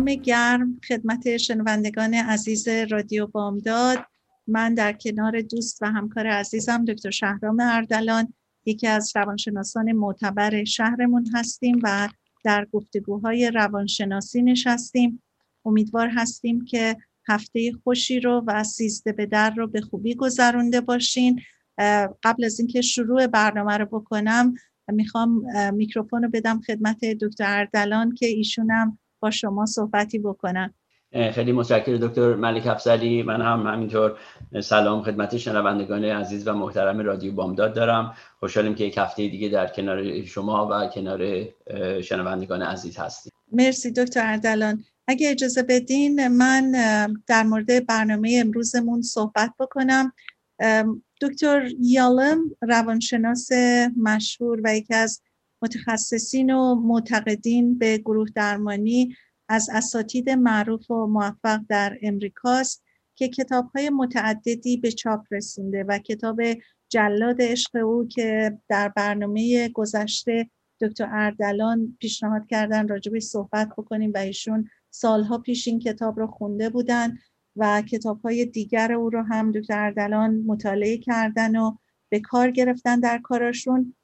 سلام گرم خدمت شنوندگان عزیز رادیو بامداد. من در کنار دوست و همکار عزیزم دکتر شهرام اردلان یکی از روانشناسان معتبر شهرمون هستیم و در گفتگوهای روانشناسی نشستیم. امیدوار هستیم که هفته خوشی رو و سیزده به در رو به خوبی گذرونده باشین. قبل از اینکه شروع برنامه رو بکنم می‌خوام میکروفون رو بدم خدمت دکتر اردلان که ایشونم با شما صحبتی بکنم. خیلی متشکر دکتر ملک افزلی من هم همینطور سلام خدمت شنوندگان عزیز و محترم رادیو بامداد دارم. خوشحالیم که یک هفته دیگه در کنار شما و کنار شنوندگان عزیز هستیم. مرسی دکتر اردلان. اگه اجازه بدین من در مورد برنامه امروزمون صحبت بکنم. دکتر یالم روانشناس مشهور و یکی از متخصصین و معتقدین به گروه درمانی از اساتید معروف و موفق در امریکاست که کتاب های متعددی به چاپ رسونده و کتاب جلاد عشق او که در برنامه گذشته دکتر اردلان پیشنهاد کردن راجبش صحبت بکنیم و ایشون سالها پیش این کتاب رو خونده بودن و کتاب های دیگر او رو هم دکتر اردلان مطالعه کردن و به کار گرفتن در کارشون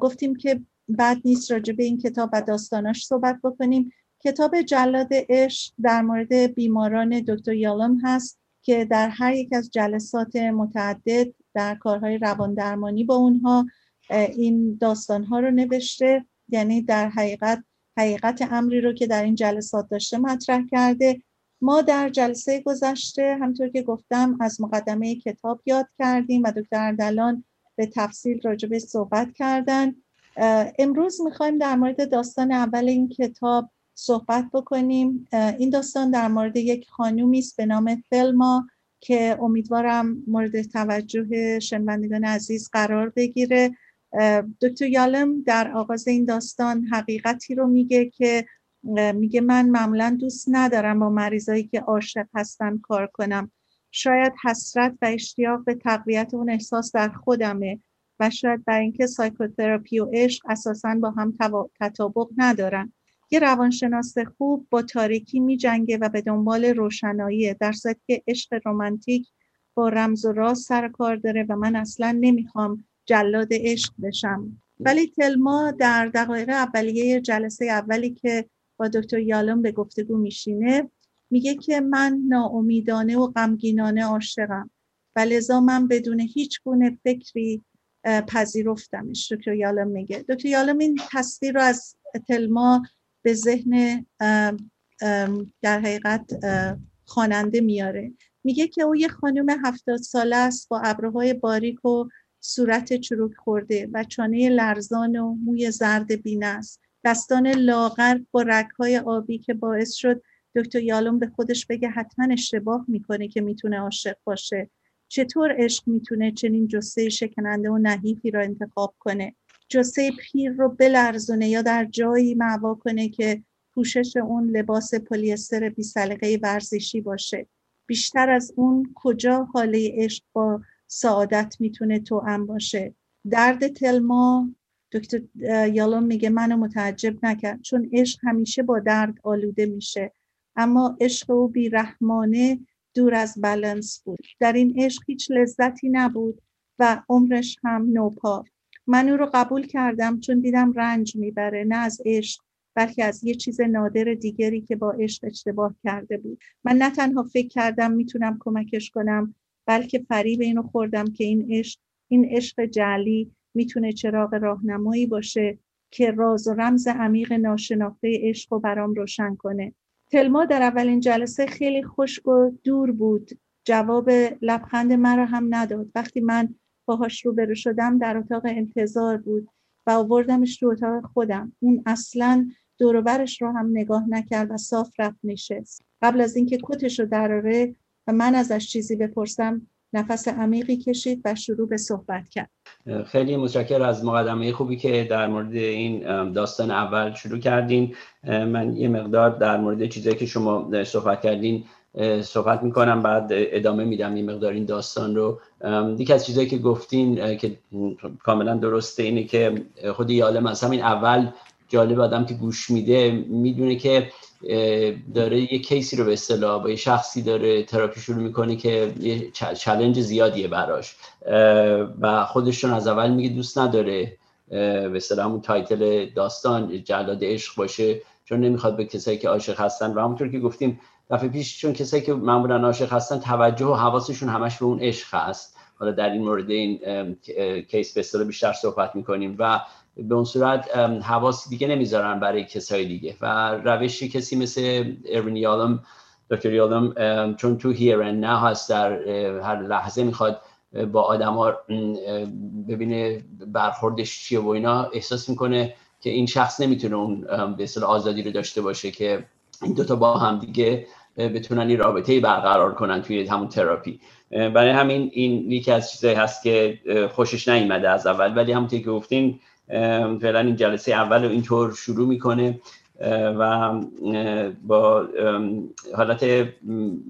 گفتیم که بعد نیست راجع به این کتاب و داستاناش صحبت بکنیم. کتاب جلاد عشق در مورد بیماران دکتر یالم هست که در هر یک از جلسات متعدد در کارهای روان درمانی با اونها این داستانها رو نوشته. یعنی در حقیقت حقیقت امری رو که در این جلسات داشته مطرح کرده. ما در جلسه گذشته همطور که گفتم از مقدمه کتاب یاد کردیم و دکتر اردلان به تفصیل راجبه صحبت کردن. امروز می‌خوایم در مورد داستان اول این کتاب صحبت بکنیم. این داستان در مورد یک خانومی است به نام فلما که امیدوارم مورد توجه شنوندگان عزیز قرار بگیره. دکتر یالم در آغاز این داستان حقیقتی رو میگه که میگه من معمولا دوست ندارم با مریضایی که عاشق هستن کار کنم. شاید حسرت و اشتیاق به تقویت اون احساس در خودمه. و شاید برای اینکه سایکوتراپی و عشق اساسا با هم تطابق ندارن. یه روانشناس خوب با تاریکی می جنگه و به دنبال روشنایی در که عشق رمانتیک با رمز و راز سر کار داره و من اصلا نمی‌خوام جلاد عشق بشم. ولی تلما در دقایق اولیه جلسه اولی که با دکتر یالوم به گفتگو میشینه میگه که من ناامیدانه و غمگینانه عاشقم و لذا من بدون هیچ گونه فکری پذیرفتمش. دکتر یالم میگه. دکتر یالم این تصویر رو از تلما به ذهن در حقیقت خواننده میاره. میگه که او یه خانم هفتاد ساله است با ابروهای باریک و صورت چروک خورده و چانه لرزان و موی زرد بینه است. دستان لاغر با رگهای آبی که باعث شد دکتر یالوم به خودش بگه حتما اشتباه می‌کنه که می‌تونه عاشق باشه. چطور عشق می‌تونه چنین جسه شکننده و نحیفی را انتخاب کنه؟ جسه پیر رو بلرزونه یا در جایی معوا کنه که پوشش اون لباس پلیستر بی ورزشی باشه؟ بیشتر از اون کجا حاله عشق با سعادت می‌تونه توأم باشه؟ درد تلما دکتر یالوم میگه منو متعجب نکرد چون عشق همیشه با درد آلوده میشه. اما عشق او بیرحمانه دور از بلنس بود. در این عشق هیچ لذتی نبود و عمرش هم نوپا. من او رو قبول کردم چون دیدم رنج می‌بره نه از عشق بلکه از یه چیز نادر دیگری که با عشق اشتباه کرده بود. من نه تنها فکر کردم می‌تونم کمکش کنم بلکه فریب اینو خوردم که این عشق این عشق جعلی می‌تونه چراغ راهنمایی باشه که راز و رمز عمیق ناشناخته عشق رو برام روشن کنه. تلما در اولین جلسه خیلی خشک و دور بود. جواب لبخند مرا هم نداد. وقتی من باهاش روبرو شدم در اتاق انتظار بود و آوردمش تو اتاق خودم. اون اصلا دوروبرش رو هم نگاه نکرد و صاف رفت نشست. قبل از اینکه کتش رو دراره و من ازش چیزی بپرسم نفس عمیقی کشید و شروع به صحبت کرد. خیلی متشکر از مقدمه خوبی که در مورد این داستان اول شروع کردین. من یه مقدار در مورد چیزایی که شما صحبت کردین صحبت می‌کنم بعد ادامه میدم یه مقدار این داستان رو. یکی از چیزایی که گفتین که کاملا درسته اینه که خود یالم از همین اول جالب آدم که گوش میده می‌دونه که داره یه case ی رو به اصطلاح با یه شخصی داره تراپی شروع می‌کنه که یه challenge زیادیه براش. و خودشون از اول میگه دوست نداره به اصطلاح همون title داستان جلاد عشق باشه چون نمی‌خواد به کسایی که عاشق هستن و همونطور که گفتیم دفعه پیش چون کسایی که معمولا عاشق هستن توجه و حواسشون همش به اون عشق هست. حالا در این مورد این کیس به بیشتر صحبت می‌کنیم و به اون صورت حواسی دیگه نمی‌ذارن برای کسای دیگه. و روشی کسی مثل اروین یالم دکتر یالم چون تو هیر نه هست در هر لحظه می‌خواد با آدما ببینه برخوردش چیه و اینا احساس می‌کنه که این شخص نمی‌تونه اون به اصطلاح آزادی رو داشته باشه که این دوتا با هم دیگه بتونن این رابطه برقرار کنن توی همون تراپی. برای همین این یکی از چیزایی هست که خوشش نیومده از اول. ولی همونطور که گفتین فعلا این جلسه اول رو اینطور شروع می‌کنه و با حالت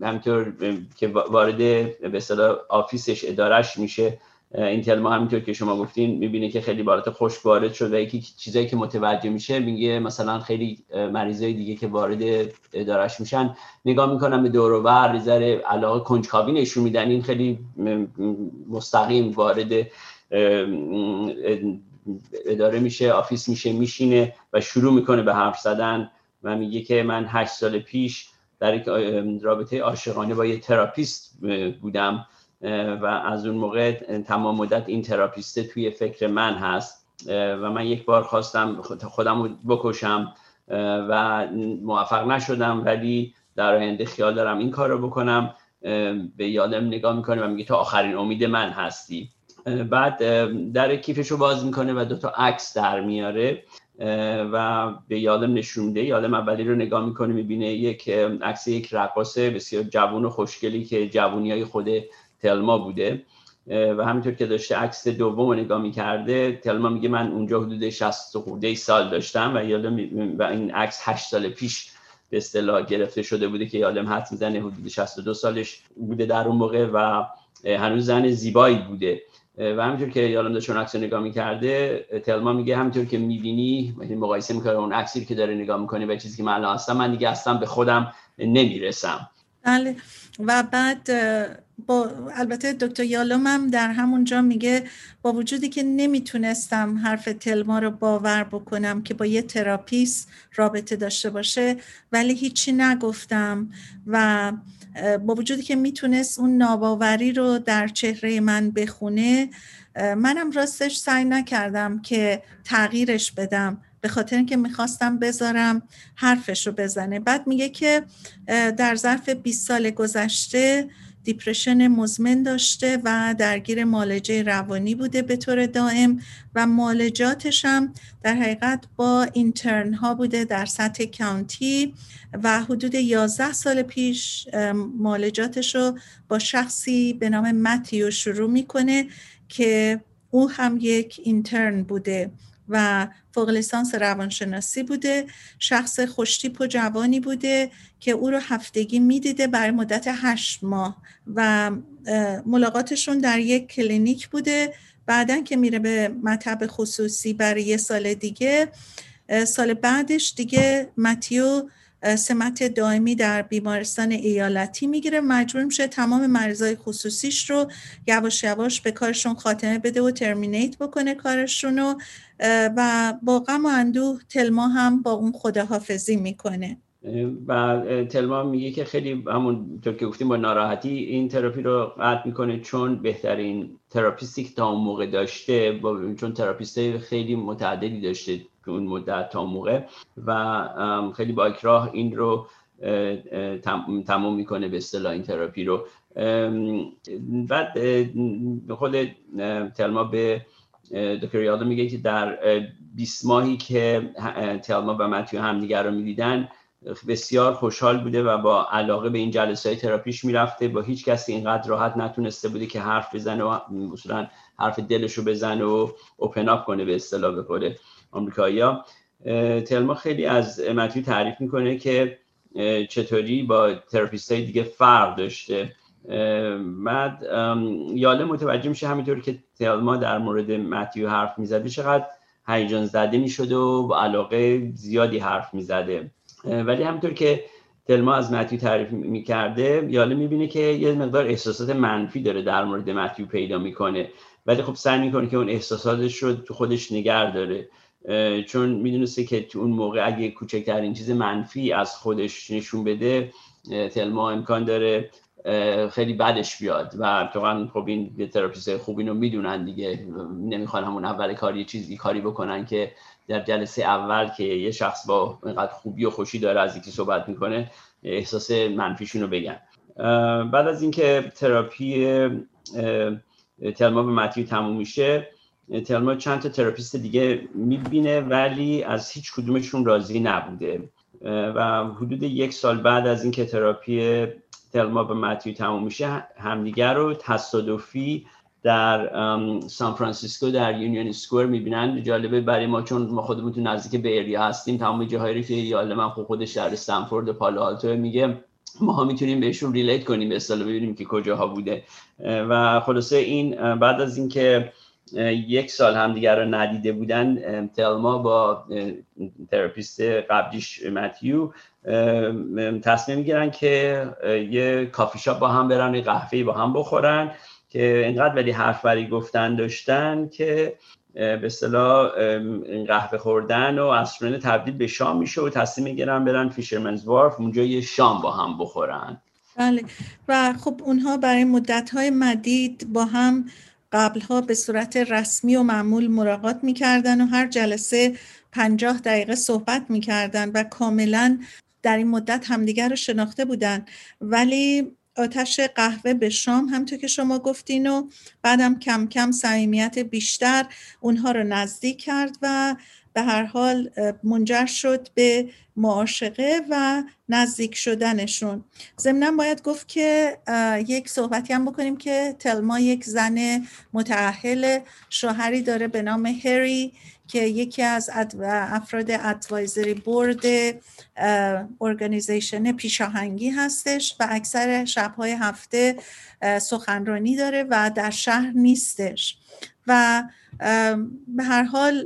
همینطور که وارد به اصطلاح آفیسش ادارش میشه این تلما همینطور که شما گفتین می‌بینه که خیلی بالات خوش وارد شد و یکی چیزایی که متوجه میشه میگه مثلا خیلی مریضای دیگه که وارد ادارش میشن نگاه می‌کنن به دور و بر ذره علاقه کنجکاوی نشون میدن این خیلی مستقیم وارد اداره میشه office میشه میشینه و شروع می‌کنه به حرف زدن و میگه که من هشت سال پیش در یک رابطه عاشقانه با یه تراپیست بودم و از اون موقع تمام مدت این تراپیسته توی فکر من هست و من یک بار خواستم خودم رو بکشم و موفق نشدم ولی در آینده خیال دارم این کار رو بکنم به یادم نگاه می‌کنه و میگه تو آخرین امید من هستی. بعد در کیفش رو باز می‌کنه و دوتا عکس در میاره و به یادم نشون میده. یادم اولی رو نگاه می‌کنه می‌بینه یک عکس یک رقاص بسیار جوون و خوشگلی که جوونی های خود تلما بوده. و همینطور که داشته عکس دوم رو نگاه می‌کرده تلما میگه من اونجا حدود 60 خورده سال داشتم و یادم و این عکس 8 سال پیش به اصطلاح گرفته شده بوده که یادم حد می‌زنه حدود 62 سالش بوده در اون موقع و هنوز زن زیبایی بوده. و همینطور که داشت اون عکس نگاه می‌کرده تلما میگه همینطور که می‌بینی مقایسه می‌کنه اون عکسی که داره نگاه می‌کنه و چیزی که من هستم من دیگه اصلا به خودم نمی‌رسم. بله. و بعد با البته دکتر یالوم هم در همونجا میگه با وجودی که نمی‌تونستم حرف تلما رو باور بکنم که با یه تراپیست رابطه داشته باشه ولی هیچی نگفتم و با وجودی که می‌تونست اون ناباوری رو در چهره من بخونه منم راستش سعی نکردم که تغییرش بدم. به خاطر اینکه می‌خواستم بذارم حرفش رو بزنه. بعد میگه که در ظرف 20 سال گذشته دیپرشن مزمن داشته و درگیر مالجه روانی بوده به طور دائم و مالجاتش هم در حقیقت با intern ها بوده در سطح county و حدود 11 سال پیش معالجاتش رو با شخصی به نام متیو شروع می‌کنه که او هم یک intern بوده. و فوق لیسانس روانشناسی بوده شخص خوشتیپ و جوانی بوده که او رو هفتگی می‌دیده برای مدت هشت ماه و ملاقاتشون در یک کلینیک بوده. بعدا که میره به مطب خصوصی برای یه سال دیگه سال بعدش دیگه متیو سمت دائمی در بیمارستان ایالتی می‌گیره. مجبور میشه تمام مریضای خصوصیش رو یواش یواش به کارشون خاتمه بده و terminate بکنه کارشون رو و با غم و اندوه تلما هم با اون خداحافظی می‌کنه. و تلما میگه که خیلی همون طور که گفتیم با ناراحتی این تراپی رو قطع می‌کنه چون بهترین تراپیستی که تا اون موقع داشته با چون تراپیست خیلی متعددی داشته. اون مدت تا موقع و خیلی با اکراه این رو تموم می‌کنه به اصطلاح این تراپی رو. بعد خود تلما به دکتر یادو میگه که در 20 ماهی که تلما و متیو همدیگر رو می‌دیدن بسیار خوشحال بوده و با علاقه به این جلسه های تراپیش می‌رفته. با هیچ کسی اینقدر راحت نتونسته بوده که حرف بزنه و مثلا حرف دلش رو بزنه و open up کنه به اصطلاح به قول آمریکایی‌ها. تلما خیلی از متیو تعریف می‌کنه که چطوری با تراپیست های دیگه فرق داشته. بعد یالم متوجه میشه همینطور که تلما در مورد متیو حرف می‌زده چقدر هیجان زده می‌شده و با علاقه زیادی حرف می‌زده. ولی همینطور که تلما از متیو تعریف می‌کرده یالم می‌بینه که یه مقدار احساسات منفی داره در مورد متیو پیدا می‌کنه. ولی خب سعی می‌کنه که اون احساساتش رو تو خودش نگر داره. چون می‌دونسته که تو اون موقع اگه کوچکترین چیز منفی از خودش نشون بده تلما امکان داره خیلی بدش بیاد. و واقعا خب این تراپیست خوب اینو می‌دونن دیگه. نمی‌خوان همون اول کاری چیزی کاری بکنن که در جلسه اول که یه شخص با اینقدر خوبی و خوشی داره از یکی صحبت می‌کنه احساس منفیشون رو بگن. بعد از اینکه تراپی تلما به متیو تموم میشه. تلما چند تا تراپیست دیگه می‌بینه ولی از هیچ کدومشون راضی نبوده. و حدود یک سال بعد از اینکه تراپی تلما به متیو تموم میشه همدیگر رو تصادفی در سان فرانسیسکو در Union Square می‌بینن. جالبه برای ما چون ما خودمون تو نزدیک Bay Area هستیم تمام جاهایی که یالم خودش در استنفورد پالو آلتو میگه ما می‌تونیم بهشون relate کنیم به اصطلاح ببینیم که کجاها بوده. و خلاصه این بعد از اینکه یک سال هم دیگر رو ندیده بودن تلما با تراپیست قبلیش متیو تصمیم می‌گیرن که یه کافی شاپ با هم برن یه قهوه با هم بخورن که اینقدر ولی حرف برای گفتن داشتن که به اصطلاح قهوه خوردن و عصرانه تبدیل به شام میشه و تصمیم می‌گیرن برن Fisherman's Wharf اونجا یه شام با هم بخورن. بله. و خب اونها برای مدت های مدید با هم قبلها به صورت رسمی و معمول مراقات می‌کردن و هر جلسه پنجاه دقیقه صحبت می‌کردن و کاملا در این مدت همدیگر رو شناخته بودن. ولی آتش قهوه به شام همطور که شما گفتین و بعدم کم کم صمیمیت بیشتر اونها رو نزدیک کرد و به هر حال منجر شد به معاشقه و نزدیک شدنشون. ضمنا باید گفت که یک صحبتی هم بکنیم که تلما یک زن متعهل شوهری داره به نام هری که یکی از افراد ادوایزری بورد ارگانیزیشن پیشاهنگی هستش و اکثر شبهای هفته سخنرانی داره و در شهر نیستش. و به هر حال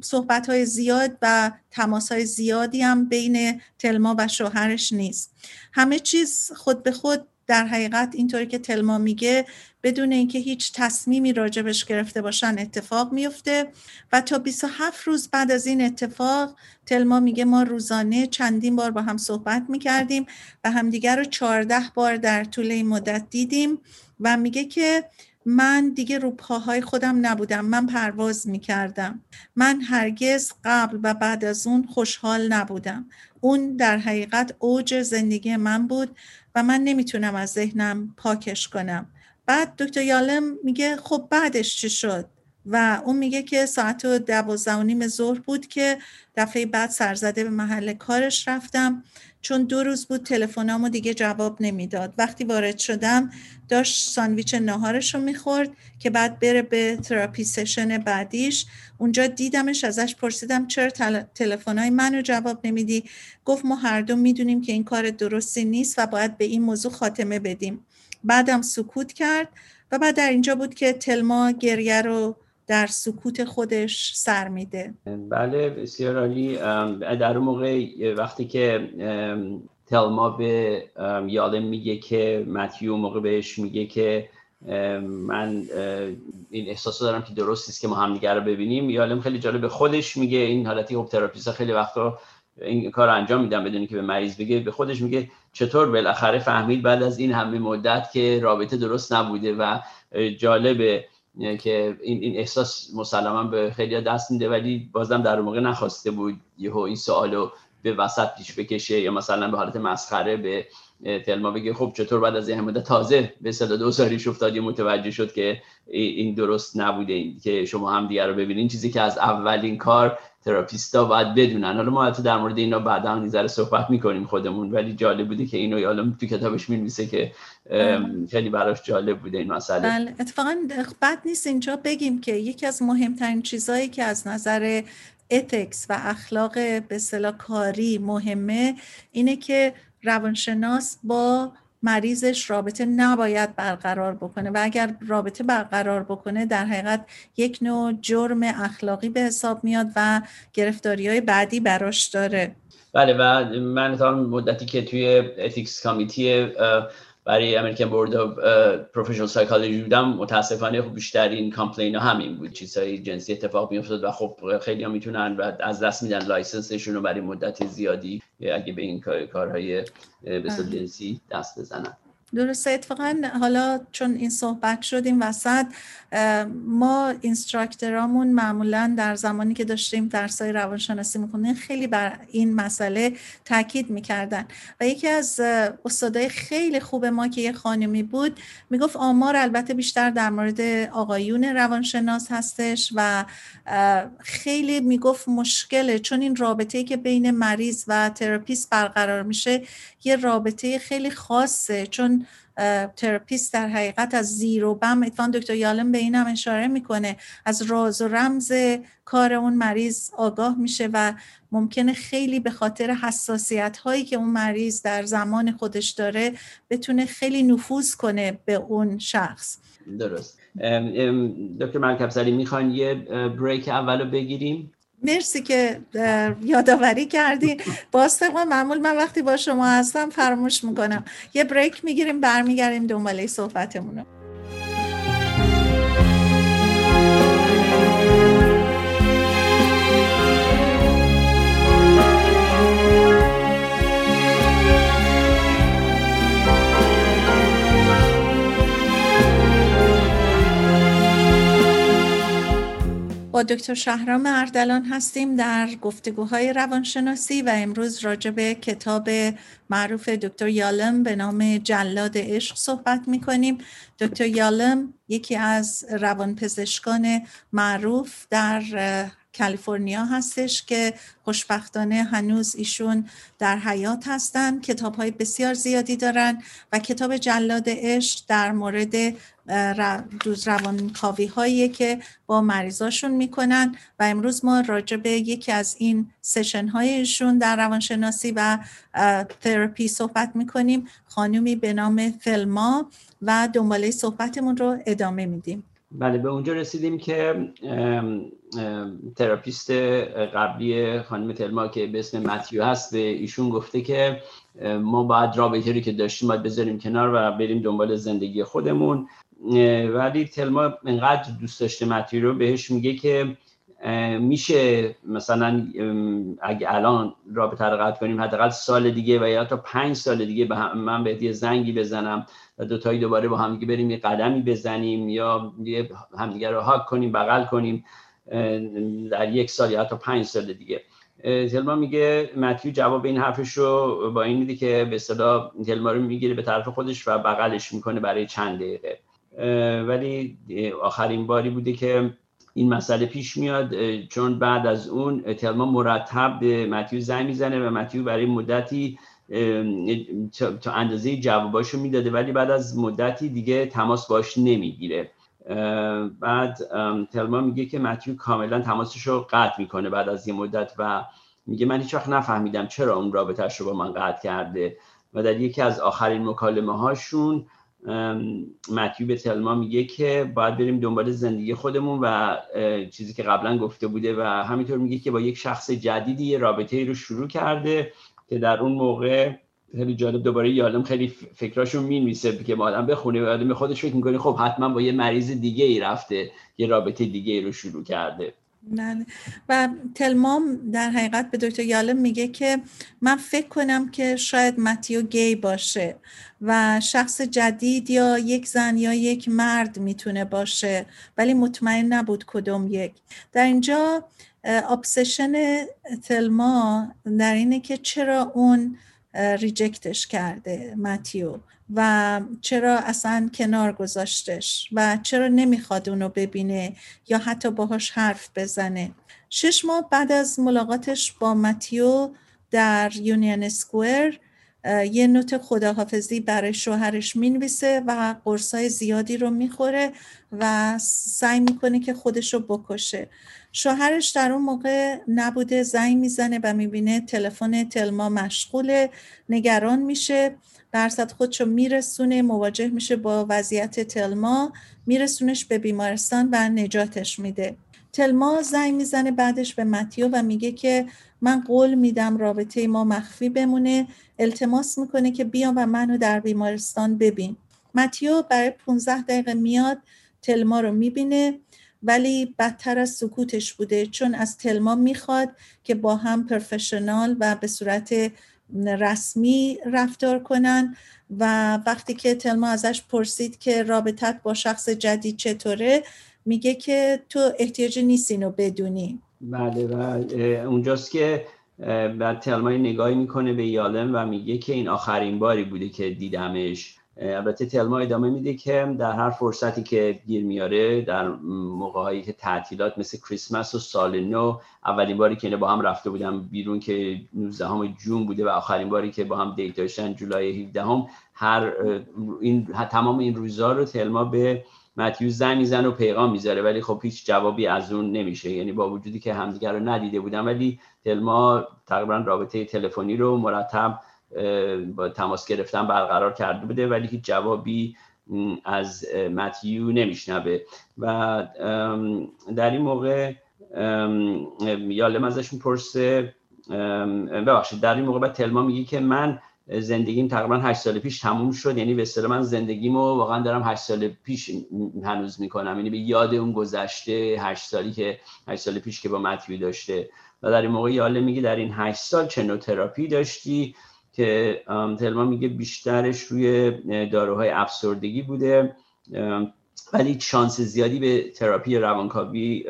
صحبت های زیاد و تماس های زیادی هم بین تلما و شوهرش نیست. همه چیز خود به خود در حقیقت اینطوری که تلما میگه بدون اینکه هیچ تصمیمی راجبش گرفته باشن اتفاق میفته و تا 27 روز بعد از این اتفاق تلما میگه ما روزانه چندین بار با هم صحبت می‌کردیم و همدیگر رو 14 بار در طول این مدت دیدیم و میگه که من دیگه رو پاهای خودم نبودم من پرواز می‌کردم. من هرگز قبل و بعد از اون خوشحال نبودم. اون در حقیقت اوج زندگی من بود و من نمی‌تونم از ذهنم پاکش کنم. بعد دکتر یالم میگه خب بعدش چی شد؟ و اون میگه که ساعت دوازده و نیم ظهر بود که دفعه بعد سرزده به محل کارش رفتم. چون دو روز بود تلفنامو دیگه جواب نمی‌داد. وقتی وارد شدم داشت ساندویچ ناهارش رو می‌خورد که بعد بره به تراپی سشن بعدیش. اونجا دیدمش ازش پرسیدم چرا تلفنهای منو جواب نمیدی؟ گفت ما هر دو می‌دونیم که این کار درستی نیست و باید به این موضوع خاتمه بدیم. بعدم سکوت کرد و بعد در اینجا بود که تلما گریه رو در سکوت خودش سر میده. بله بسیار عالی. در موقع وقتی که تلما به یادم میگه که متیو موقع بهش میگه که من این احساس دارم که درست است که ما همدیگه رو ببینیم یالم خیلی جالب به خودش میگه این حالتی خب تراپیست خیلی وقتا این کار انجام میدم بدونی که به مریض بگه. به خودش میگه چطور بالاخره فهمید بعد از این همه مدت که رابطه درست نبوده و جالبه. که این, این احساس مسلما به خیلی دست میده ولی بازم در موقع نخواسته بود یهو این سوالو به وسط پیش بکشه یا مثلا به حالت مسخره به تلما بگه خب چطور بعد از این تازه به صدا دو سالیش افتاد متوجه شد که این درست نبوده این که شما هم دیگر رو ببینین. چیزی که از اولین کار تراپیستا باید بدونن. حالا ما حتی در مورد اینا بعدا نظر صحبت می‌کنیم خودمون ولی جالب بوده که اینو حالا تو کتابش می‌نویسه که خیلی براش جالب بوده این مسئله. بله اتفاقا بد نیست اینجا بگیم که یکی از مهمترین چیزهایی که از نظر ethics و اخلاق کاری مهمه اینه که روانشناس با مریضش رابطه نباید برقرار بکنه و اگر رابطه برقرار بکنه در حقیقت یک نوع جرم اخلاقی به حساب میاد و گرفتاری های بعدی براش داره. بله و من تا مدتی که توی ethics committee برای American Board of Professional Psychology بودم متاسفانه خب بیشترین complaint ها همین بود چیزهای جنسی اتفاق میافتاد و خب خیلی ها می‌تونن و از دست میدن license شون رو برای مدت زیادی اگه به این کارهای به جنسی دست بزنن. درسته اتفاقا حالا چون این صحبت شدیم وسط ما instructor امون معمولا در زمانی که داشتیم درسای روانشناسی می‌کنیم خیلی بر این مسئله تاکید می‌کردن. و یکی از استادای خیلی خوب ما که یه خانمی بود می‌گفت آمار البته بیشتر در مورد آقایون روانشناس هستش و خیلی می‌گفت مشکله. چون این رابطه که بین مریض و تراپیست برقرار میشه یه رابطه خیلی خاصه. چون تراپیست در حقیقت از زیر و بم. اتفاقا دکتر یالم به این هم اشاره می‌کنه. از راز و رمز کار اون مریض آگاه میشه و ممکنه خیلی به خاطر حساسیت هایی که اون مریض در زمان خودش داره بتونه خیلی نفوذ کنه به اون شخص. درست. دکتر مرکب می‌خوان یه بریک اولو بگیریم؟ مرسی که یادآوری کردین باز معمول من وقتی با شما هستم فراموش می‌کنم. یه بریک می‌گیریم برمیگردیم دنباله صحبتمون رو دکتر شهرام اردلان هستیم در گفتگوهای روانشناسی و امروز راجع به کتاب معروف دکتر یالم به نام جلاد عشق صحبت می کنیم دکتر یالم یکی از روانپزشکان معروف در کالیفرنیا هستش که خوشبختانه هنوز ایشون در حیات هستن. کتاب های بسیار زیادی دارن و کتاب جلاد عشق در مورد روز روانکاوی هایی که با مریضاشون می‌کنن و امروز ما راجع به یکی از این session هایشون در روانشناسی و تراپی صحبت می‌کنیم. خانومی به نام تلما و دنباله صحبتمون رو ادامه میدیم. بله به اونجا رسیدیم که تراپیست قبلی خانم تلما که به اسم متیو هست ایشون گفته که ما باید رابطه که داشتیم باید بذاریم کنار و بریم دنبال زندگی خودمون. ولی تلما انقدر دوست داشته متیو رو بهش میگه که میشه مثلا اگه الان رابطه رو قطع کنیم حداقل سال دیگه و یا تا پنج سال دیگه من به یه زنگی بزنم و دوتایی دوباره با همدیگه بریم یه قدمی بزنیم یا همدیگه رو هاک کنیم بغل کنیم در یک سال یا تا پنج سال دیگه. تلما میگه متیو جواب این حرفش رو با این میده که به صدا تلما رو می‌گیره به طرف خودش و بغلش می‌کنه برای چند دقیقه. ولی آخرین باری بوده که این مسئله پیش میاد چون بعد از اون تلما مرتب به متیو زنگ می‌زنه و متیو برای مدتی تا اندازه جواباشو می‌داده ولی بعد از مدتی دیگه تماس باش نمی‌گیره. بعد تلما میگه که متیو کاملا تماسش رو قطع می‌کنه بعد از یه مدت و میگه من هیچ وقت نفهمیدم چرا اون رابطهش رو با من قطع کرده. و در یکی از آخرین مکالمه هاشون متیو به تلما میگه که باید بریم دنبال زندگی خودمون و چیزی که قبلا گفته بوده و همینطور میگه که با یک شخص جدیدی یه رابطه رو شروع کرده که در اون موقع خیلی جالب دوباره یادم خیلی فکراشو می‌نویسه که آدم بخونه و آدم خودش فکر می‌کنه خب حتما با یه مریض دیگه ای رفته یه رابطه دیگه ای رو شروع کرده. بله. و تلمام در حقیقت به دکتر یالم میگه که من فکر کنم که شاید متیو گی باشه و شخص جدید یا یک زن یا یک مرد می‌تونه باشه ولی مطمئن نبود کدوم یک. در اینجا ابسشن تلما در اینه که چرا اون ریجکتش کرده متیو؟ و چرا اصلا کنار گذاشتش و چرا نمی‌خواد اونو ببینه یا حتی باهاش حرف بزنه. شش ماه بعد از ملاقاتش با متیو در یونین سکویر یه نوت خداحافظی برای شوهرش می‌نویسه و قرصای زیادی رو می‌خوره و سعی می‌کنه که خودش رو بکشه. شوهرش در اون موقع نبوده زنگ می‌زنه و می‌بینه تلفن تلما مشغوله نگران میشه. درصد خودشو میرسونه مواجه میشه با وضعیت تلما میرسونش به بیمارستان و نجاتش میده. تلما زنگ می‌زنه بعدش به متیو و میگه که من قول میدم رابطه ما مخفی بمونه التماس می‌کنه که بیا و منو در بیمارستان ببین. متیو برای 15 دقیقه میاد تلما رو می‌بینه ولی بدتر از سکوتش بوده چون از تلما می‌خواد که با هم پرفشنال و به صورت رسمی رفتار کنن و وقتی که تلما ازش پرسید که رابطت با شخص جدید چطوره میگه که تو احتیاج نیست اینو بدونی. بله بله اونجاست که بعد تلما نگاهی می‌کنه به یالم و میگه که این آخرین باری بوده که دیدمش. البته تلما ادامه میده که در هر فرصتی که گیر میاره در موقعهایی که تعطیلات مثل کریسمس و سال نو اولین باری که با هم رفته بودم بیرون که 19 جون بوده و آخرین باری که با هم دیت داشتن جولای 17 هم هر این تمام این روزا رو تلما به متیو زن میزن و پیغام می‌ذاره. ولی خب هیچ جوابی از اون نمیشه. یعنی با وجودی که همدیگر رو ندیده بودن ولی تلما تقریبا رابطه تلفنی رو مرتب با تماس گرفتن برقرار کرده بوده ولی هیچ جوابی از متیو نمیشنوه. و در این موقع یالم ازش می‌پرسه ببخشید در این موقع بعد تلما میگه که من زندگیم تقریبا هشت سال پیش تموم شد یعنی به اصطلاح من زندگیمو واقعا دارم هشت سال پیش هنوز می‌کنم. یعنی به یاد اون گذشته هشت سالی که هشت سال پیش که با متیو داشته. و در این موقع یاله میگه در این هشت سال چه تراپی داشتی؟ که تلما میگه بیشترش روی داروهای افسردگی بوده ولی شانس زیادی به تراپی روانکاوی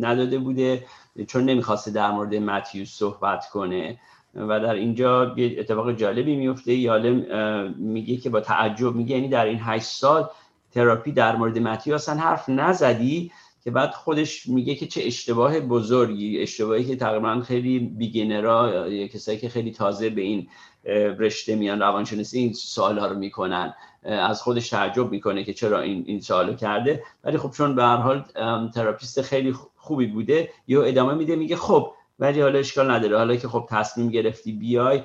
نداده بوده چون نمی‌خواسته در مورد متیو صحبت کنه. و در اینجا یه اتفاق جالبی میفته. یالم میگه که با تعجب میگه یعنی در این هشت سال تراپی در مورد متیو اصلا حرف نزدی. که بعد خودش میگه که چه اشتباه بزرگی اشتباهی که تقریبا خیلی بیگنرا یا کسایی که خیلی تازه به این رشته میان روانشناسی این سوال ها رو می‌کنن از خودش تعجب می‌کنه که چرا این این سوالو کرده. ولی خب چون به هر حال تراپیست خیلی خوبی بوده یالم ادامه میده میگه خب ولی حالا اشکال نداره. حالا که خب تصمیم گرفتی بیای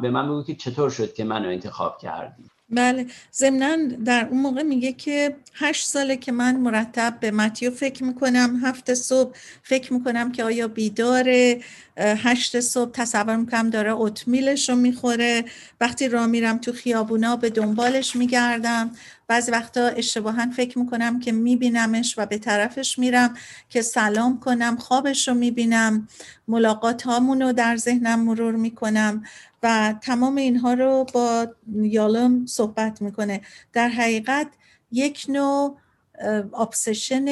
به من بگو که چطور شد که منو انتخاب کردی؟ بله. ضمنا در اون موقع میگه که هشت ساله که من مرتب به متیو فکر می‌کنم. هفت صبح فکر می‌کنم که آیا بیداره؟ هشت صبح تصور می‌کنم داره oatmeal ش رو می‌خوره. وقتی راه میرم تو خیابونا به دنبالش میگردم. بعضی وقتا اشتباها فکر می‌کنم که میبینمش و به طرفش میرم که سلام کنم خوابش رو می‌بینم. ملاقات هامون رو در ذهنم مرور می‌کنم و تمام اینها رو با یالم صحبت می‌کنه. در حقیقت یک نوع obsession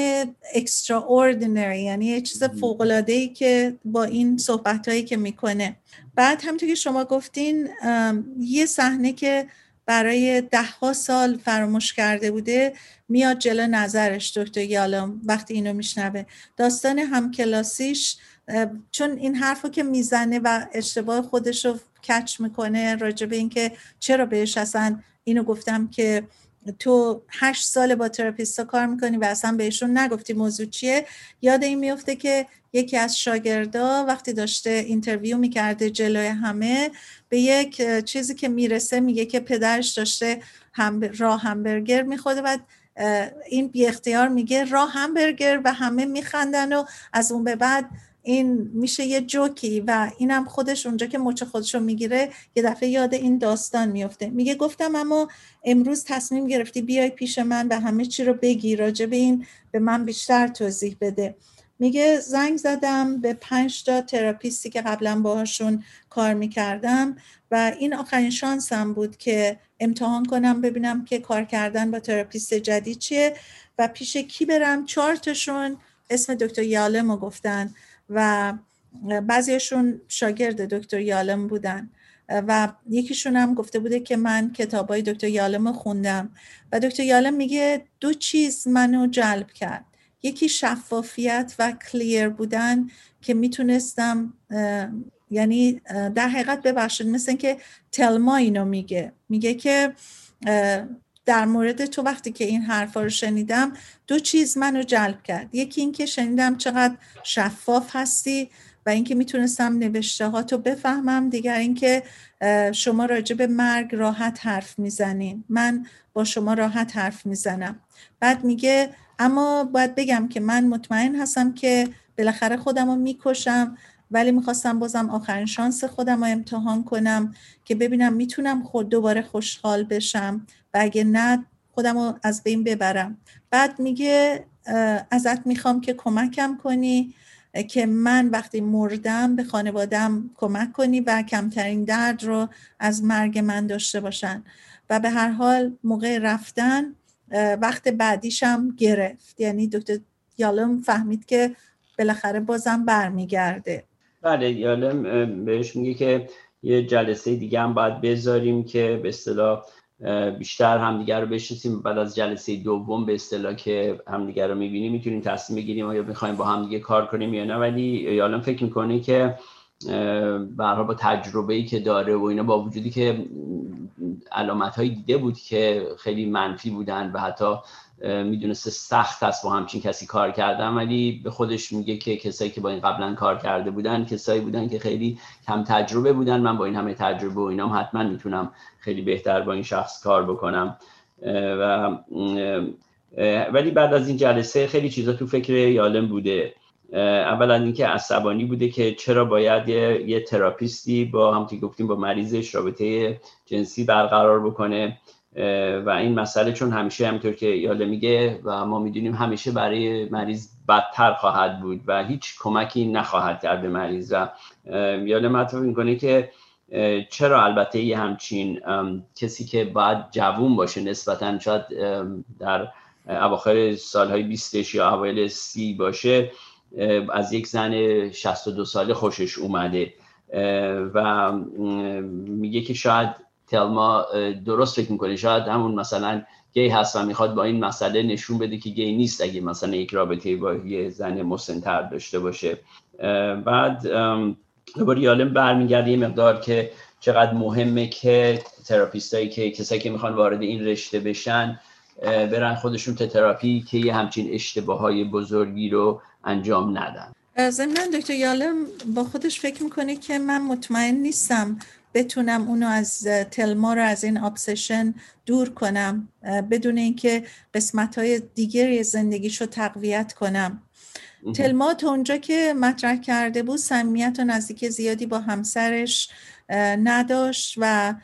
extraordinary یعنی یه چیز فوق العاده ای که با این صحبت هایی که می‌کنه. بعد همونطور که شما گفتین یه صحنه که برای دهها سال فراموش کرده بوده میاد جلو نظرش دکتر یالم وقتی اینو میشنوه. داستان همکلاسیش چون این حرفو که می‌زنه و اشتباه خودش رو catch می‌کنه راجع به اینکه چرا بهش اصلا اینو گفتم که تو هشت سال با تراپیستا کار می‌کنی و اصلا بهشون نگفتی موضوع چیه یاد این میفته که یکی از شاگردا وقتی داشته interview می‌کرده جلوی همه به یک چیزی که می‌رسه میگه که پدرش داشته هم راه همبرگر میخوده و این بی اختیار میگه راه همبرگر و همه میخندن و از اون به بعد این میشه یه جوکی و اینم خودش اونجا که مچ خودشو می‌گیره یه دفعه یاد این داستان میفته. میگه گفتم اما امروز تصمیم گرفتی بیای پیش من و همه چی رو بگی راجع این به من بیشتر توضیح بده. میگه زنگ زدم به پنج تا تراپیستی که قبلا باهاشون کار می‌کردم و این آخرین شانسم بود که امتحان کنم ببینم که کار کردن با تراپیست جدید چیه و پیش کی برم. تاشون اسم دکتر یالمو گفتن. و بعضیشون شاگرد دکتر یالم بودن. و یکیشون هم گفته بوده که من کتاب های دکتر یالم خوندم. و دکتر یالم میگه دو چیز منو جلب کرد. یکی شفافیت و کلیر بودن که می‌تونستم یعنی در حقیقت ببخشید مثل که تلما اینو میگه. میگه که در مورد تو وقتی که این حرفا رو شنیدم دو چیز منو جلب کرد. یکی اینکه شنیدم چقدر شفاف هستی و اینکه می‌تونستم نوشته ها تو بفهمم. دیگر اینکه شما راجع به مرگ راحت حرف می‌زنین من با شما راحت حرف می‌زنم. بعد میگه اما باید بگم که من مطمئن هستم که بالاخره خودم رو می‌کشم. ولی می‌خواستم بازم آخرین شانس خودم رو امتحان کنم که ببینم می‌تونم خود دوباره خوشحال بشم و اگه نه خودم رو از بین ببرم. بعد میگه ازت می‌خوام که کمکم کنی که من وقتی مردم به خانوادم کمک کنی و کمترین درد رو از مرگ من داشته باشن. و به هر حال موقع رفتن وقت بعدیشم گرفت. یعنی دکتر یالم فهمید که بالاخره بازم برمیگرده. بله یالم بهش میگه که یه جلسه دیگه هم باید بذاریم که به اصطلاح بیشتر همدیگر رو بشناسیم. بعد از جلسه دوم به اصطلاح که همدیگر رو می‌بینیم می‌تونیم تصمیم بگیریم آیا می‌خوایم با همدیگه کار کنیم یا نه. ولی یالم فکر می‌کنه که برها با تجربه ای که داره و اینا با وجودی که علامت دیده بود که خیلی منفی بودن و حتی می‌دونسته سخت است با همچین کسی کار کردن ولی به خودش میگه که کسایی که با این قبلا کار کرده بودن کسایی بودن که خیلی کم تجربه بودن. من با این همه تجربه و اینام حتما می‌تونم خیلی بهتر با این شخص کار بکنم. و ولی بعد از این جلسه خیلی چیزا تو فکر یالم بوده. اولا اینکه عصبانی بوده که چرا باید یه, یه تراپیستی با هم که گفتیم با مریضش رابطه جنسی برقرار بکنه. و این مسئله چون همیشه همینطور که یاله میگه و ما می‌دونیم همیشه برای مریض بدتر خواهد بود و هیچ کمکی نخواهد کرد به مریض. و یاله مطرح می‌کنه که چرا البته یه همچین کسی که باید جوون باشه نسبتا شاید در اواخر سالهای 20 یا اوایل سی باشه از یک زن 62 ساله خوشش اومده. و میگه که شاید تلما درست فکر می‌کنه شاید همون مثلا گی هست و می‌خواد با این مسئله نشون بده که گی نیست اگه مثلا یک رابطه با یه زن مسنتر داشته باشه. بعد دوباره یالم برمیگرده یه مقدار که چقدر مهمه که تراپیستایی که کسایی که می‌خوان وارد این رشته بشن برن خودشون تراپی که یه همچین اشتباه های بزرگی رو انجام ندن. ضمن دکتر یالم با خودش فکر می‌کنه که من مطمئن نیستم بتونم اونو از تلما رو از این ابسشن دور کنم بدون اینکه قسمت های دیگری زندگیش رو تقویت کنم. تلما تا اونجا که مطرح کرده بود سمیت و نزدیک زیادی با همسرش نداشت و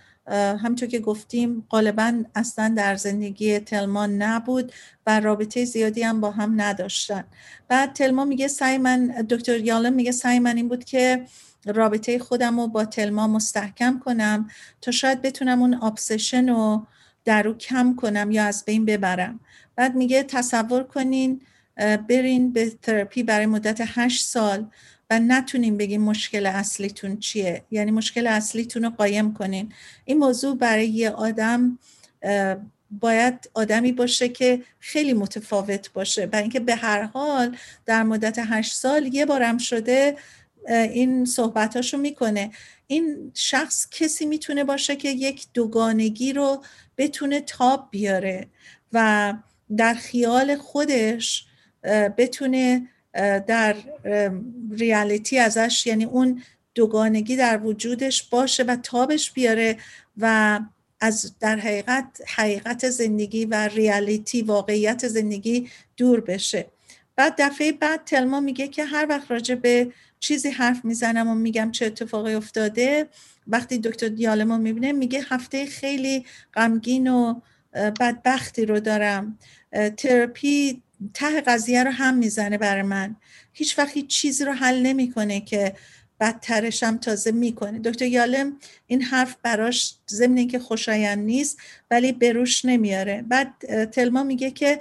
همچون که گفتیم غالبا اصلا در زندگی تلما نبود و رابطه زیادی هم با هم نداشتن. بعد تلما میگه سعی من دکتر یالم میگه سعی من این بود که رابطه خودم رو با تلما مستحکم کنم تا شاید بتونم اون آبسشن رو در رو کم کنم یا از بین ببرم. بعد میگه تصور کنین برین به تراپی برای مدت هشت سال و نتونیم بگیم مشکل اصلیتون چیه. یعنی مشکل اصلیتون رو قایم کنین. این موضوع برای یه آدم باید آدمی باشه که خیلی متفاوت باشه برای اینکه به هر حال در مدت هشت سال یه بارم شده این صحبتاشو می‌کنه. این شخص کسی می‌تونه باشه که یک دوگانگی رو بتونه تاب بیاره و در خیال خودش بتونه در ریالیتی ازش یعنی اون دوگانگی در وجودش باشه و تابش بیاره و از در حقیقت حقیقت زندگی و ریالیتی واقعیت زندگی دور بشه. بعد دفعه بعد تلما میگه که هر وقت راجع به چیزی حرف می‌زنم و میگم چه اتفاقی افتاده. وقتی دکتر دیالمو می‌بینه میگه هفته خیلی غمگین و بدبختی رو دارم. تراپی ته قضیه رو هم می‌زنه برای من. هیچ وقت هیچ چیزی رو حل نمی‌کنه که بدترش هم تازه می‌کنه. دکتر یالم این حرف براش ضمن که خوشایند نیست ولی بروش نمیاره. بعد تلما میگه که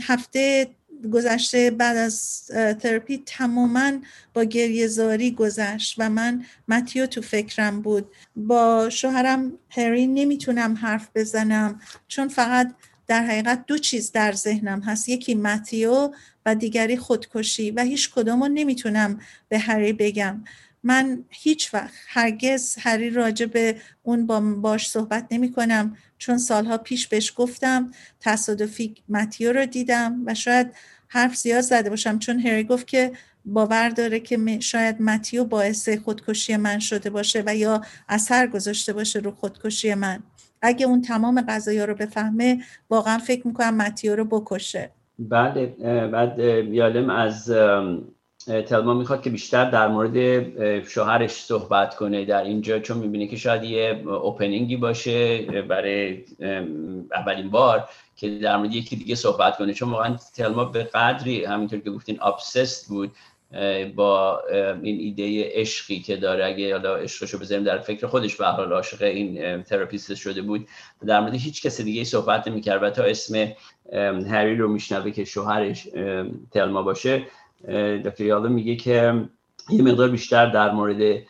هفته گذشته بعد از ترپی تماما با گریهزاری گذشت و من متیو تو فکرم بود. با شوهرم هری نمی‌تونم حرف بزنم چون فقط در حقیقت دو چیز در ذهنم هست. یکی متیو و دیگری خودکشی و هیچ کدوم رو نمی‌تونم به هری بگم. من هیچ وقت هرگز هری راجع به اون با باش صحبت نمی کنم. چون سالها پیش بهش گفتم تصادفی متیو رو دیدم و شاید حرف زیاد زده باشم. چون هری گفت که باور داره که شاید متیو باعث خودکشی من شده باشه و یا اثر گذاشته باشه رو خودکشی من. اگه اون تمام قضایا رو بفهمه واقعا فکر می‌کنم متیو رو بکشه. بعد بعد یالم از تلما می‌خواد که بیشتر در مورد شوهرش صحبت کنه در اینجا چون می‌بینه که شاید یه اوپنینگی باشه برای اولین بار که در مورد یکی دیگه صحبت کنه. چون واقعا تلما به قدری همینطور که گفتین ابسست بود با این ایده عشقی که داره. اگه حالا عشقشو بذاریم در فکر خودش به حال عاشق این تراپیست شده بود. در مورد هیچ کس دیگه صحبت نمی‌کرد و تا اسم هری رو میشنوه که شوهرش تلما باشه. دکتر یالو میگه که یه مقدار بیشتر در مورد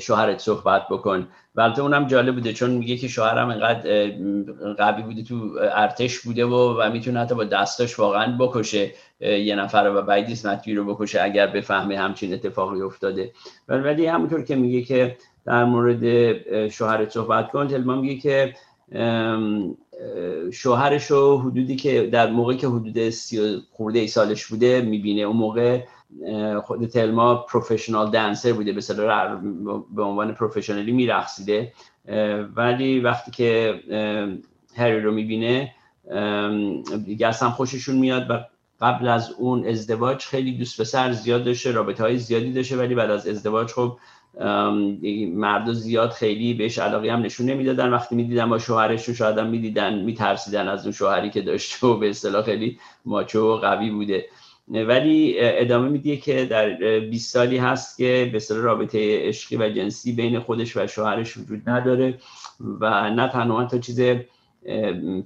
شوهرت صحبت بکن. و البته اونم جالب بوده چون میگه که شوهرم اینقدر قوی بوده تو ارتش بوده و و می‌تونه حتی با دستاش واقعا بکشه یه نفر و بعدیست متوی رو بکشه اگر بفهمه همچین اتفاقی افتاده. ولی همونطور که میگه که در مورد شوهرت صحبت کن تلما میگه که شوهرش رو حدودی که در موقعی که حدود سی خورده ای سالش بوده می‌بینه. اون موقع خود تلما پروفشنال دنسر بوده. به به عنوان پروفشنالی میرقصیده. ولی وقتی که هری رو می‌بینه دیگه اصلا خوششون میاد و قبل از اون ازدواج خیلی دوست پسر زیاد داشته رابطه های زیادی داشته ولی بعد از ازدواج خب مرد زیاد خیلی بهش علاقه هم نشون نمی‌دادن. وقتی می‌دیدن با شوهرشون شاید هم می‌دیدن میترسیدن از اون شوهری که داشته و به اصطلاح خیلی ماچو و قوی بوده. ولی ادامه میدیه که در 20 سالی هست که به اصطلاح رابطه عشقی و جنسی بین خودش و شوهرش وجود نداره و نه تنها تا چیز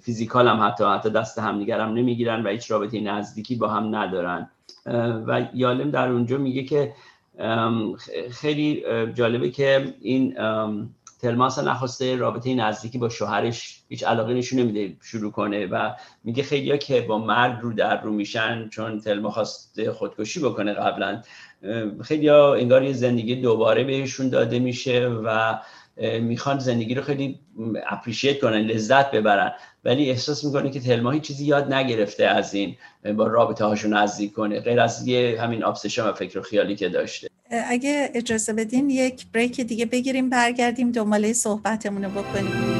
فیزیکال هم حتی حتی دست همدیگر هم نمی‌گیرن و هیچ رابطه نزدیکی با هم ندارن. و یالم در اونجا میگه که خیلی جالبه که این تلما اصلا نخواسته رابطه نزدیکی با شوهرش هیچ علاقه نشون نمیده شروع کنه و میگه خیلیا که با مرگ رو در رو میشن چون تلما خواسته خودکشی بکنه قبلا خیلیا انگار یه زندگی دوباره بهشون داده میشه و می‌خوان زندگی رو خیلی اپریشیت کنن لذت ببرن. ولی احساس می‌کنه که تلما هیچ چیزی یاد نگرفته از این با رابطه هاشون نزدیک کنه غیر از یه همین آبسشن و فکر و خیالی که داشته. اگه اجازه بدین یک بریک دیگه بگیریم برگردیم دنباله صحبتمون رو بکنیم.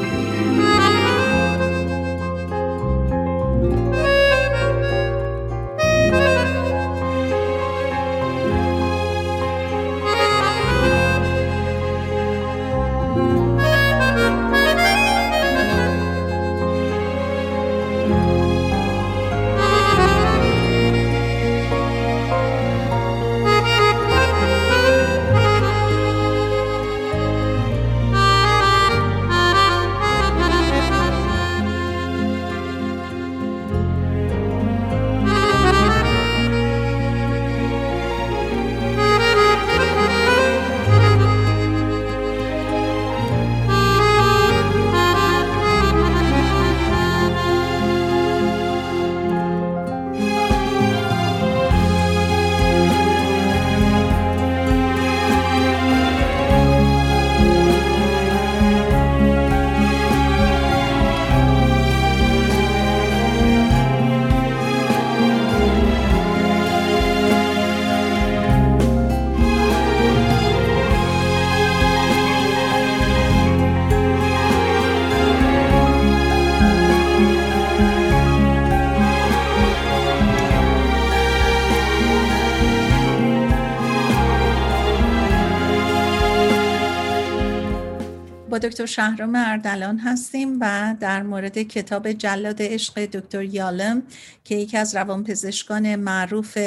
دکتر شهرام اردلان هستیم و در مورد کتاب جلاد عشق دکتر یالم که یکی از روانپزشکان معروف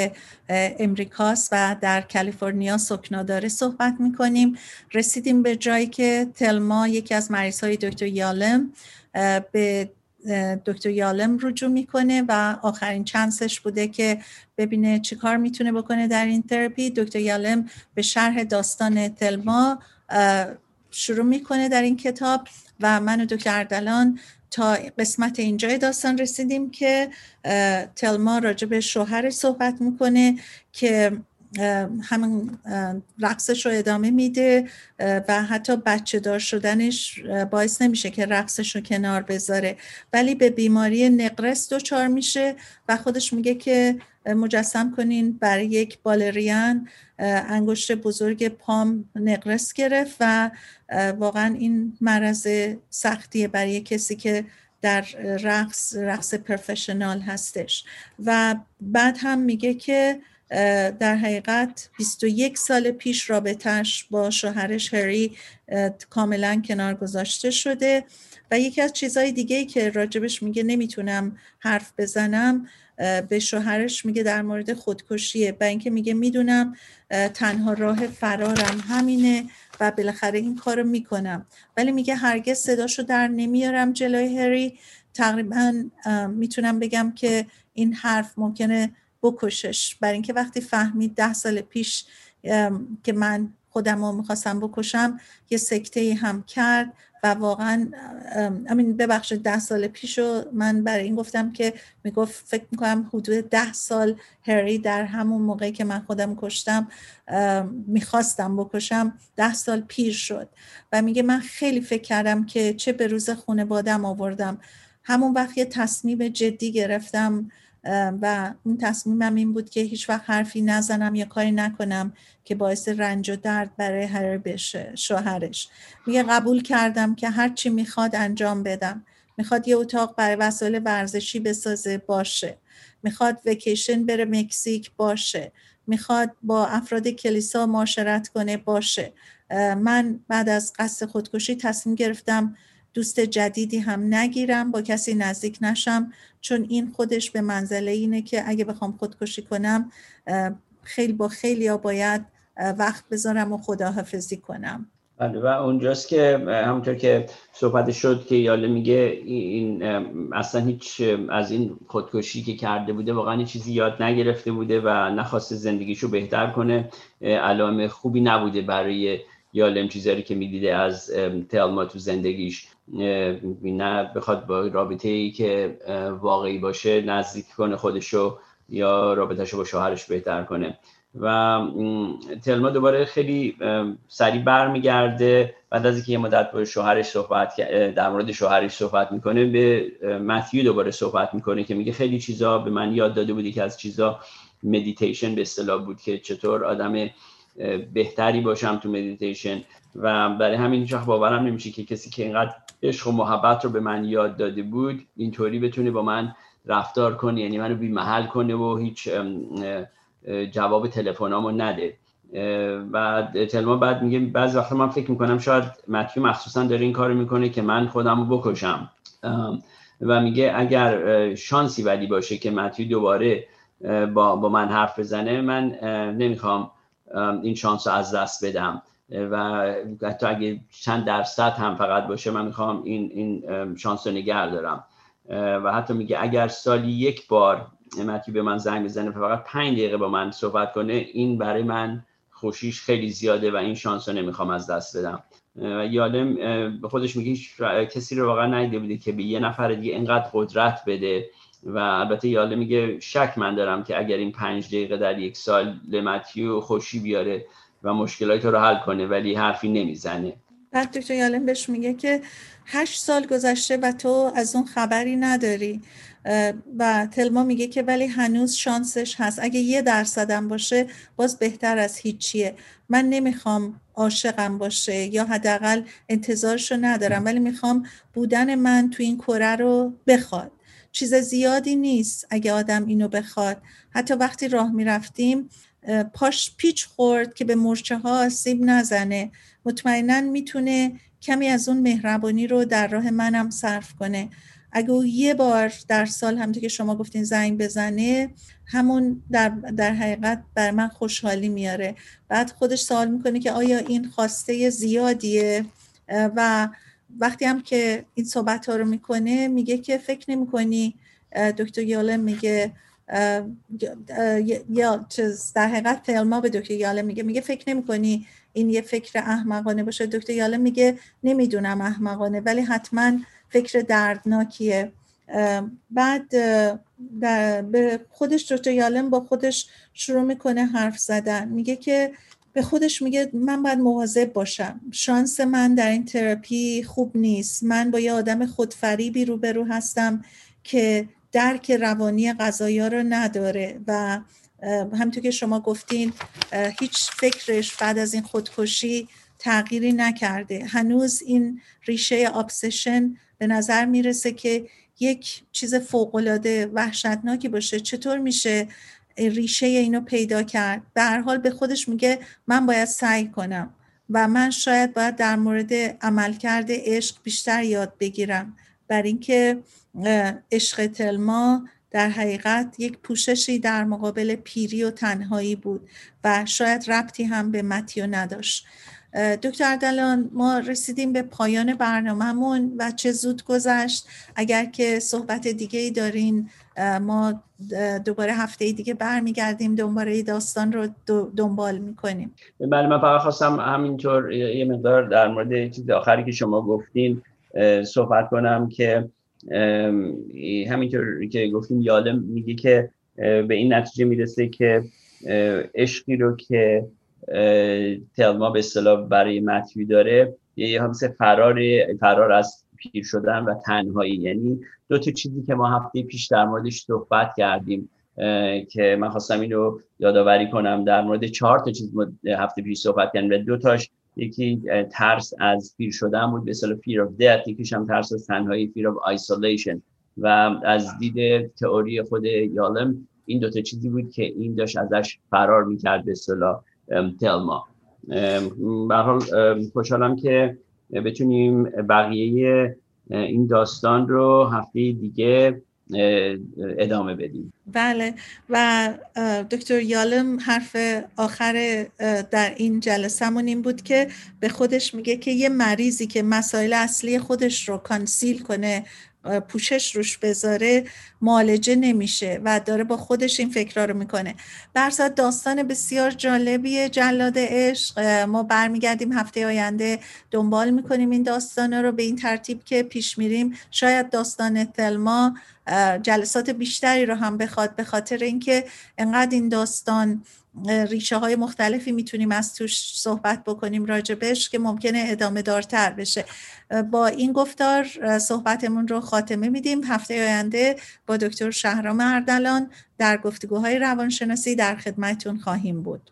امریکاست و در کالیفرنیا سکنا داره صحبت می‌کنیم. رسیدیم به جایی که تلما یکی از مریض های دکتر یالم به دکتر یالم رجوع می‌کنه و آخرین چانسش بوده که ببینه چی کار می‌تونه بکنه در این ترپی. دکتر یالم به شرح داستان تلما شروع می‌کنه در این کتاب و من و دکتر اردلان تا قسمت اینجای داستان رسیدیم که تلما راجع به شوهر صحبت می‌کنه که همون رقصش رو ادامه میده و حتی بچه دار شدنش باعث نمیشه که رقصش رو کنار بذاره. ولی به بیماری نقرس دچار میشه و خودش میگه که مجسم کنین برای یک بالریان انگشت بزرگ پام نقرس گرفت و واقعا این مرض سختیه برای کسی که در رقص رقص پرفشنال هستش. و بعد هم میگه که در حقیقت 21 سال پیش رابطهش با شوهرش هری کاملا کنار گذاشته شده و یکی از چیزهای دیگه که راجبش میگه نمی‌تونم حرف بزنم به شوهرش میگه در مورد خودکشیه و اینکه میگه می‌دونم تنها راه فرارم همینه و بالاخره این کارو می‌کنم. ولی میگه هرگز صداشو در نمیارم جلوی هری. تقریبا می‌تونم بگم که این حرف ممکنه بکشش. برای اینکه وقتی فهمید ده سال پیش که من خودم رو می‌خواستم بکشم یه سکته هم کرد و واقعا امین ببخشید ده سال پیش رو من برای این گفتم که می‌گفت فکر می‌کنم حدود ده سال هری در همون موقعی که من خودم کشتم می‌خواستم بکشم. ده سال پیر شد و میگه من خیلی فکر کردم که چه به روز خونه بادم آوردم. همون وقت یه تصمیم جدی گرفتم و اون تصمیمم این بود که هیچ وقت حرفی نزنم یا کاری نکنم که باعث رنج و درد برای هر بشه شوهرش. میگه قبول کردم که هر چی می‌خواد انجام بدم. می‌خواد یه اتاق برای وسایل ورزشی بسازه باشه. می‌خواد وکیشن بره مکزیک باشه. می‌خواد با افراد کلیسا معاشرت کنه باشه. من بعد از قصد خودکشی تصمیم گرفتم دوست جدیدی هم نگیرم با کسی نزدیک نشم چون این خودش به منزله اینه که اگه بخوام خودکشی کنم خیلی با خیلی ها باید وقت بذارم و خداحافظی کنم. بله و اونجاست که همونطور که صحبت شد که یاله میگه این اصلا هیچ از این خودکشی که کرده بوده واقعا چیزی یاد نگرفته بوده و نخواسته زندگیشو بهتر کنه. علائم خوبی نبوده برای یالم چیزایی که می‌دیده از تلما تو زندگیش نه بخواد با رابطه ای که واقعی باشه نزدیک کنه خودشو یا رابطهشو با شوهرش بهتر کنه. و تلما دوباره خیلی سریع برمیگرده. بعد از اینکه یه مدت با شوهرش صحبت در مورد شوهرش صحبت می‌کنه به متیو دوباره صحبت می‌کنه که میگه خیلی چیزا به من یاد داده بودی که از چیزا مدیتیشن به اصطلاح بود که چطور آدم بهتری باشم تو مدیتیشن و برای همین هیچ باورم نمیشه که کسی که اینقدر عشق و محبت رو به من یاد داده بود اینطوری بتونه با من رفتار کنه یعنی منو بی محل کنه و هیچ جواب تلفنامو نده. و تلما بعد میگه بعضی وقتا من فکر می‌کنم شاید متیو مخصوصا داره این کارو می‌کنه که من خودم رو بکشم و میگه اگر شانسی ولی باشه که متیو دوباره با, با من حرف بزنه من نمی‌خوام این شانس رو از دست بدم. و حتی اگه چند درصد هم فقط باشه من می‌خوام این این شانس رو نگه دارم. و حتی میگه اگر سالی یک بار متی به من زنگ بزنه فقط پنج دقیقه با من صحبت کنه این برای من خوشیش خیلی زیاده و این شانس رو نمی‌خوام از دست بدم. و یادم به خودش میگه کسی رو واقعا ندیده بوده که به یه نفر دیگه اینقدر قدرت بده. و البته یاله میگه شک من دارم که اگر این پنج دقیقه در یک سال لمتیو خوشی بیاره و مشکلات رو حل کنه ولی حرفی نمی‌زنه. بعد دکتر یالم بهش میگه که هشت سال گذشته و تو از اون خبری نداری. و تلما میگه که ولی هنوز شانسش هست. اگه یه درصدم باشه باز بهتر از هیچیه. من نمی‌خوام عاشقم باشه یا حداقل انتظارشو ندارم ولی می‌خوام بودن من تو این کره رو بخواد. چیز زیادی نیست اگه آدم اینو بخواد. حتی وقتی راه می‌رفتیم پاش پیچ خورد که به مرچه ها آسیب نزنه. مطمئنا می‌تونه کمی از اون مهربانی رو در راه منم صرف کنه. اگه او یه بار در سال همونطور که شما گفتین زنگ بزنه همون در, در حقیقت بر من خوشحالی میاره. بعد خودش سوال می‌کنه که آیا این خواسته زیادیه؟ و وقتی هم که این صحبت ها رو می‌کنه میگه که فکر نمی کنی دکتر یالم میگه یا چیز در حقیقت تلما به دکتر یالم میگه میگه فکر نمی کنی این یه فکر احمقانه باشه؟ دکتر یالم میگه نمی‌دونم احمقانه ولی حتما فکر دردناکیه. بعد به خودش دکتر یالم با خودش شروع می‌کنه حرف زدن. میگه که به خودش میگه من باید مواظب باشم. شانس من در این تراپی خوب نیست. من با یه آدم خودفریبی روبرو هستم که درک روانی غذایا رو نداره و همونطور که شما گفتین هیچ فکرش بعد از این خودکشی تغییری نکرده. هنوز این ریشه آبسشن به نظر می‌رسه که یک چیز فوقالعاده وحشتناکی باشه. چطور میشه ریشه اینو پیدا کرد. به هر حال به خودش میگه من باید سعی کنم و من شاید باید در مورد عملکرد عشق بیشتر یاد بگیرم. بر اینکه عشق تلما در حقیقت یک پوششی در مقابل پیری و تنهایی بود و شاید ربطی هم به متیو نداشت. دکتر دلان ما رسیدیم به پایان برنامهمون و چه زود گذشت. اگر که صحبت دیگه ای دارین ما دوباره هفته دیگه برمیگردیم دوباره داستان رو دنبال می‌کنیم. بله من فقط خواستم همینطور یه مقدار در مورد چیز آخری که شما گفتین صحبت کنم که همینطور که گفتیم یادم میگه که به این نتیجه می‌رسه که عشقی رو که تلما به اصطلاح برای متوی داره. یه همسه فرار فرار از پیر شدن و تنهایی. یعنی دو تا چیزی که ما هفته پیش در موردش صحبت کردیم که من خواستم اینو یادآوری کنم. در مورد چهار تا چیز هفته پیش صحبت کردیم و دو تاش یکی ترس از پیر شدن بود. به اصطلاح fear of death یکیش هم ترس از تنهایی fear of isolation. و از دید تئوری خود یالم این دوتا چیزی بود که این داشت ازش فرار می‌کرد به اصطلاح. تلما. به حال خوشحالم که بتونیم بقیه این داستان رو هفته دیگه ادامه بدیم. بله. و دکتر یالم حرف آخر در این جلسهمون این بود که به خودش میگه که یه مریضی که مسائل اصلی خودش رو کانسیل کنه پوشش روش بذاره معالجه نمیشه و داره با خودش این فکرها رو می‌کنه. برصد داستان بسیار جالبیه جلاد عشق. ما برمیگردیم هفته آینده دنبال می‌کنیم این داستان رو به این ترتیب که پیش میریم. شاید داستان تلما جلسات بیشتری رو هم بخواد به خاطر اینکه انقدر این داستان ریشه های مختلفی می‌تونیم از توش صحبت بکنیم راجبش که ممکنه ادامه دارتر بشه. با این گفتار صحبتمون رو خاتمه میدیم. هفته آینده با دکتر شهرام اردلان در گفتگوهای روانشناسی در خدمتتون خواهیم بود.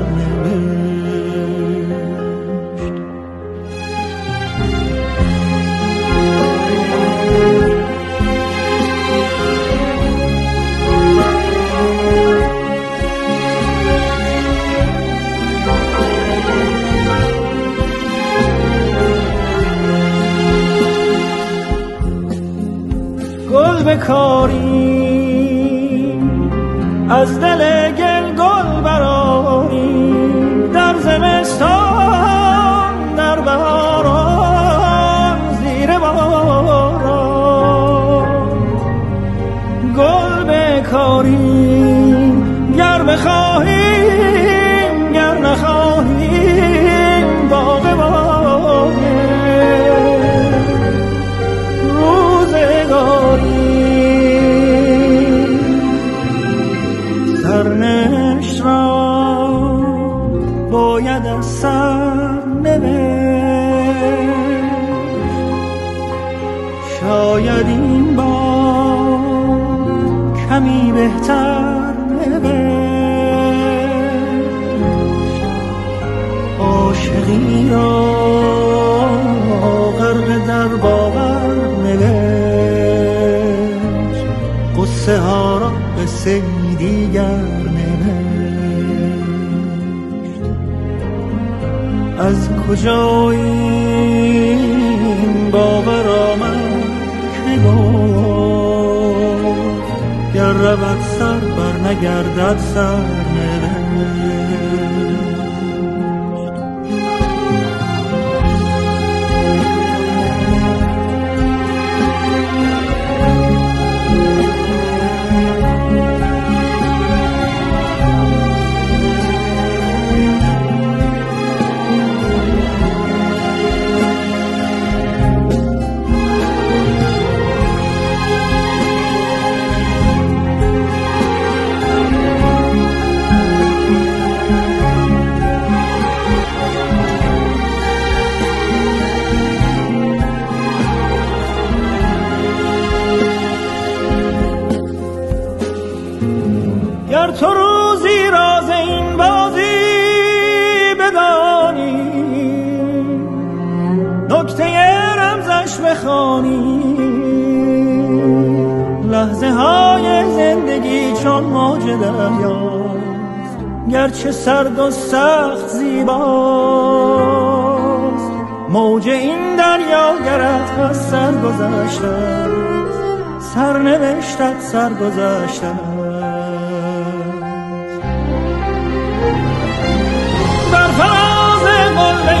بر نگردد سر های زندگی چون موج دریاست گرچه سرد و سخت زیباست. موج این دریا گرت از سر گذشته سرنوشتت سر گذشته بر فراز قله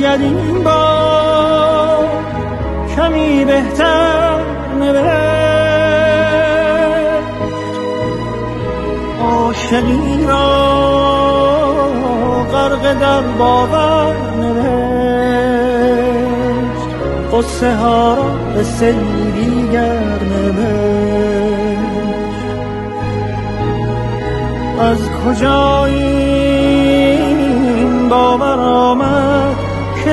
شاید این بار کمی بهتر نوشت. عاشقی را غرق در باور نوشت. قصه ها را به دیگر نوشت. از کجا این باور آمد؟